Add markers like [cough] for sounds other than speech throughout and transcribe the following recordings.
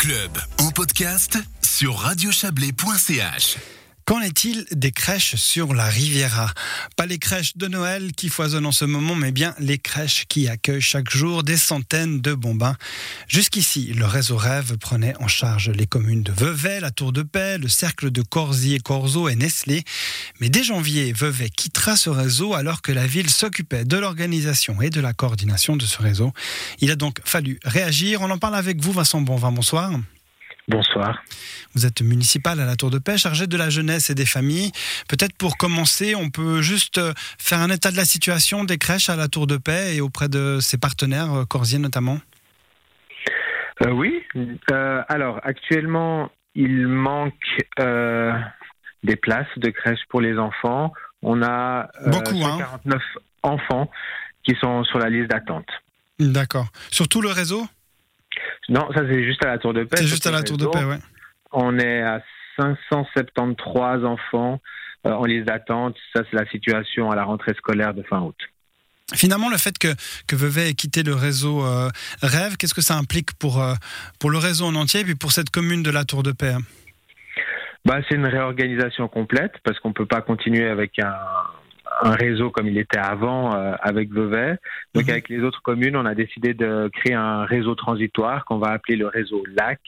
club en podcast sur radiochablais.ch. Qu'en est-il des crèches sur la Riviera? Pas les crèches de Noël qui foisonnent en ce moment, mais bien les crèches qui accueillent chaque jour des centaines de bambins. Jusqu'ici, le réseau Rêve prenait en charge les communes de Vevey, la Tour de Paix, le cercle de Corsier, Corzo et Nestlé. Mais dès janvier, Vevey quittera ce réseau alors que la ville s'occupait de l'organisation et de la coordination de ce réseau. Il a donc fallu réagir. On en parle avec vous, Vincent Bonvin. Bonsoir. Bonsoir. Vous êtes municipal à la Tour de Paix, chargé de la jeunesse et des familles. Peut-être pour commencer, on peut juste euh, faire un état de la situation des crèches à la Tour de Paix et auprès de ses partenaires, euh, Corsier notamment. Euh, oui. alors, actuellement, il manque des places de crèches pour les enfants. On a Beaucoup, 149 hein. enfants qui sont sur la liste d'attente. D'accord. Sur tout le réseau? Non, ça c'est juste à la Tour de Paix. C'est juste à la Tour de Paix, ouais. On est à 573 enfants euh, en liste d'attente. Ça, c'est la situation à la rentrée scolaire de fin août. Finalement, le fait que, que Vevey ait quitté le réseau euh, Rêve, qu'est-ce que ça implique pour, euh, pour le réseau en entier et puis pour cette commune de la Tour de Paix bah, C'est une réorganisation complète parce qu'on ne peut pas continuer avec un, un réseau comme il était avant euh, avec Vevey. Donc mhm. avec les autres communes, on a décidé de créer un réseau transitoire qu'on va appeler le réseau LAC.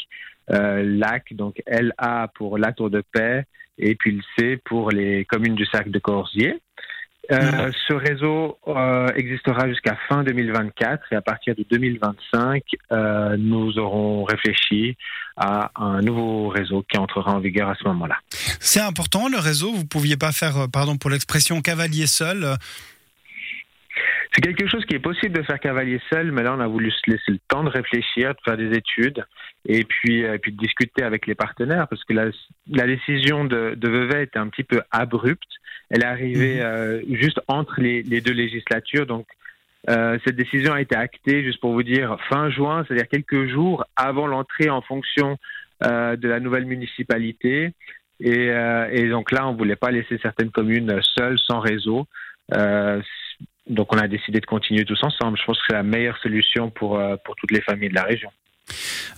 Euh, LAC, donc LA pour la Tour de Paix et puis le C pour les communes du cercle de Corsier. Euh, ce réseau euh, existera jusqu'à fin 2024 et à partir de 2025, euh, nous aurons réfléchi à un nouveau réseau qui entrera en vigueur à ce moment-là. C'est important le réseau. Vous pouviez pas faire, pardon pour l'expression, cavalier seul. C'est quelque chose qui est possible de faire cavalier seul, mais là on a voulu se laisser le temps de réfléchir, de faire des études et puis, puis de discuter avec les partenaires parce que la, la décision de, de Vevey était un petit peu abrupte elle est arrivée mhm. euh, juste entre les, deux législatures. Donc, euh, cette décision a été actée, juste pour vous dire, fin juin, c'est-à-dire quelques jours avant l'entrée en fonction euh, de la nouvelle municipalité. Et, donc là, on ne voulait pas laisser certaines communes seules, sans réseau. Donc on a décidé de continuer tous ensemble. Je pense que c'est la meilleure solution pour, pour toutes les familles de la région.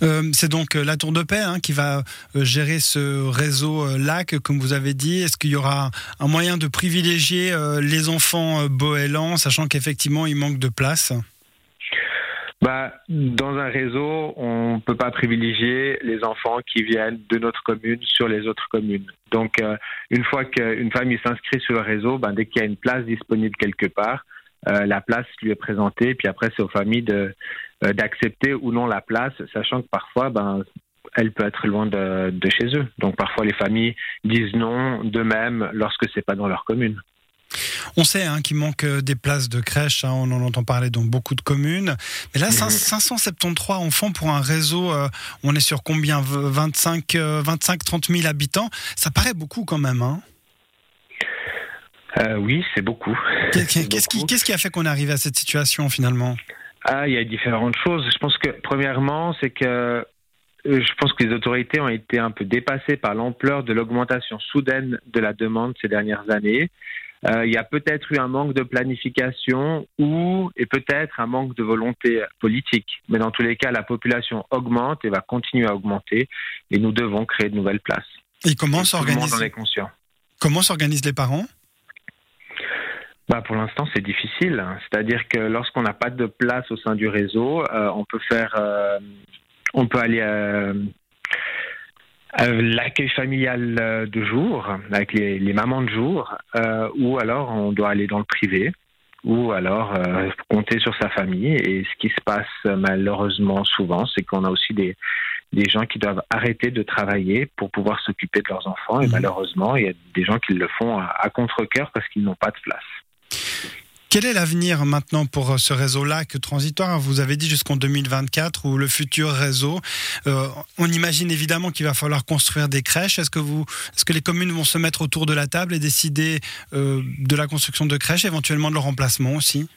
Euh, c'est donc euh, la Tour de Paix hein, qui va euh, gérer ce réseau LAC, comme vous avez dit. Est-ce qu'il y aura un moyen de privilégier les enfants boélans, sachant qu'effectivement, il manque de place? Bah, dans un réseau, on ne peut pas privilégier les enfants qui viennent de notre commune sur les autres communes. Donc, une fois qu'une famille s'inscrit sur le réseau, bah, dès qu'il y a une place disponible quelque part, la place lui est présentée, puis après c'est aux familles de, euh, d'accepter ou non la place, sachant que parfois, ben, elle peut être loin de, chez eux. Donc parfois les familles disent non d'eux-mêmes lorsque c'est pas dans leur commune. On sait hein, qu'il manque euh, des places de crèche, hein, on en entend parler dans beaucoup de communes. Mais là, 573 mhm. enfants pour un réseau, euh, on est sur combien? 25, 25, 30 000 habitants. Ça paraît beaucoup quand même. Hein oui, c'est beaucoup. Qu'est-ce [laughs] qui, qui, a fait qu'on est arrivé à cette situation finalement? Ah, il y a différentes choses. Je pense que premièrement, c'est que euh, je pense que les autorités ont été un peu dépassées par l'ampleur de l'augmentation soudaine de la demande ces dernières années. Euh, il y a peut-être eu un manque de planification ou et peut-être un manque de volonté politique. Mais dans tous les cas, la population augmente et va continuer à augmenter et nous devons créer de nouvelles places. Et comment s'organisent Comment s'organisent les parents? Bah pour l'instant, c'est difficile. C'est-à-dire que lorsqu'on n'a pas de place au sein du réseau, euh, on peut faire, euh, on peut aller euh, à, l'accueil familial de jour avec les, les mamans de jour, ou alors on doit aller dans le privé, ou alors compter sur sa famille. Et ce qui se passe malheureusement souvent, c'est qu'on a aussi des des gens qui doivent arrêter de travailler pour pouvoir s'occuper de leurs enfants. Et mmh. malheureusement, il y a des gens qui le font à, à contre-cœur parce qu'ils n'ont pas de place. Quel est l'avenir maintenant pour ce réseau-là que transitoire Vous avez dit jusqu'en 2024 ou le futur réseau. Euh, on imagine évidemment qu'il va falloir construire des crèches. Est-ce que est-ce que les communes vont se mettre autour de la table et décider euh, de la construction de crèches, éventuellement de leur remplacement aussi?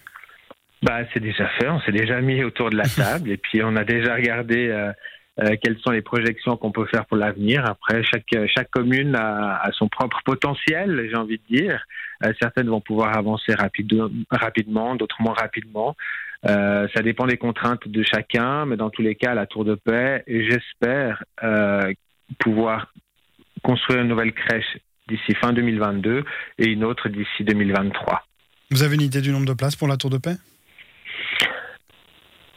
Bah, c'est déjà fait. On s'est déjà mis autour de la table et puis on a déjà regardé. Euh, euh, quelles sont les projections qu'on peut faire pour l'avenir? Après, chaque, chaque commune a, son propre potentiel, j'ai envie de dire. Euh, certaines vont pouvoir avancer rapide, rapidement, d'autres moins rapidement. Euh, ça dépend des contraintes de chacun, mais dans tous les cas, la Tour de Paix, j'espère pouvoir construire une nouvelle crèche d'ici fin 2022 et une autre d'ici 2023. Vous avez une idée du nombre de places pour la Tour de Paix?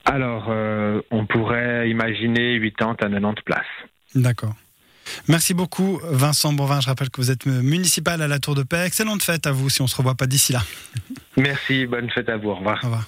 Alors, euh, on pourrait imaginer 80 à 90 places. D'accord. Merci beaucoup, Vincent Bonvin. Je rappelle que vous êtes municipal à la Tour de Paix. Excellente fête à vous si on ne se revoit pas d'ici là. Merci, bonne fête à vous. Au revoir. Au revoir.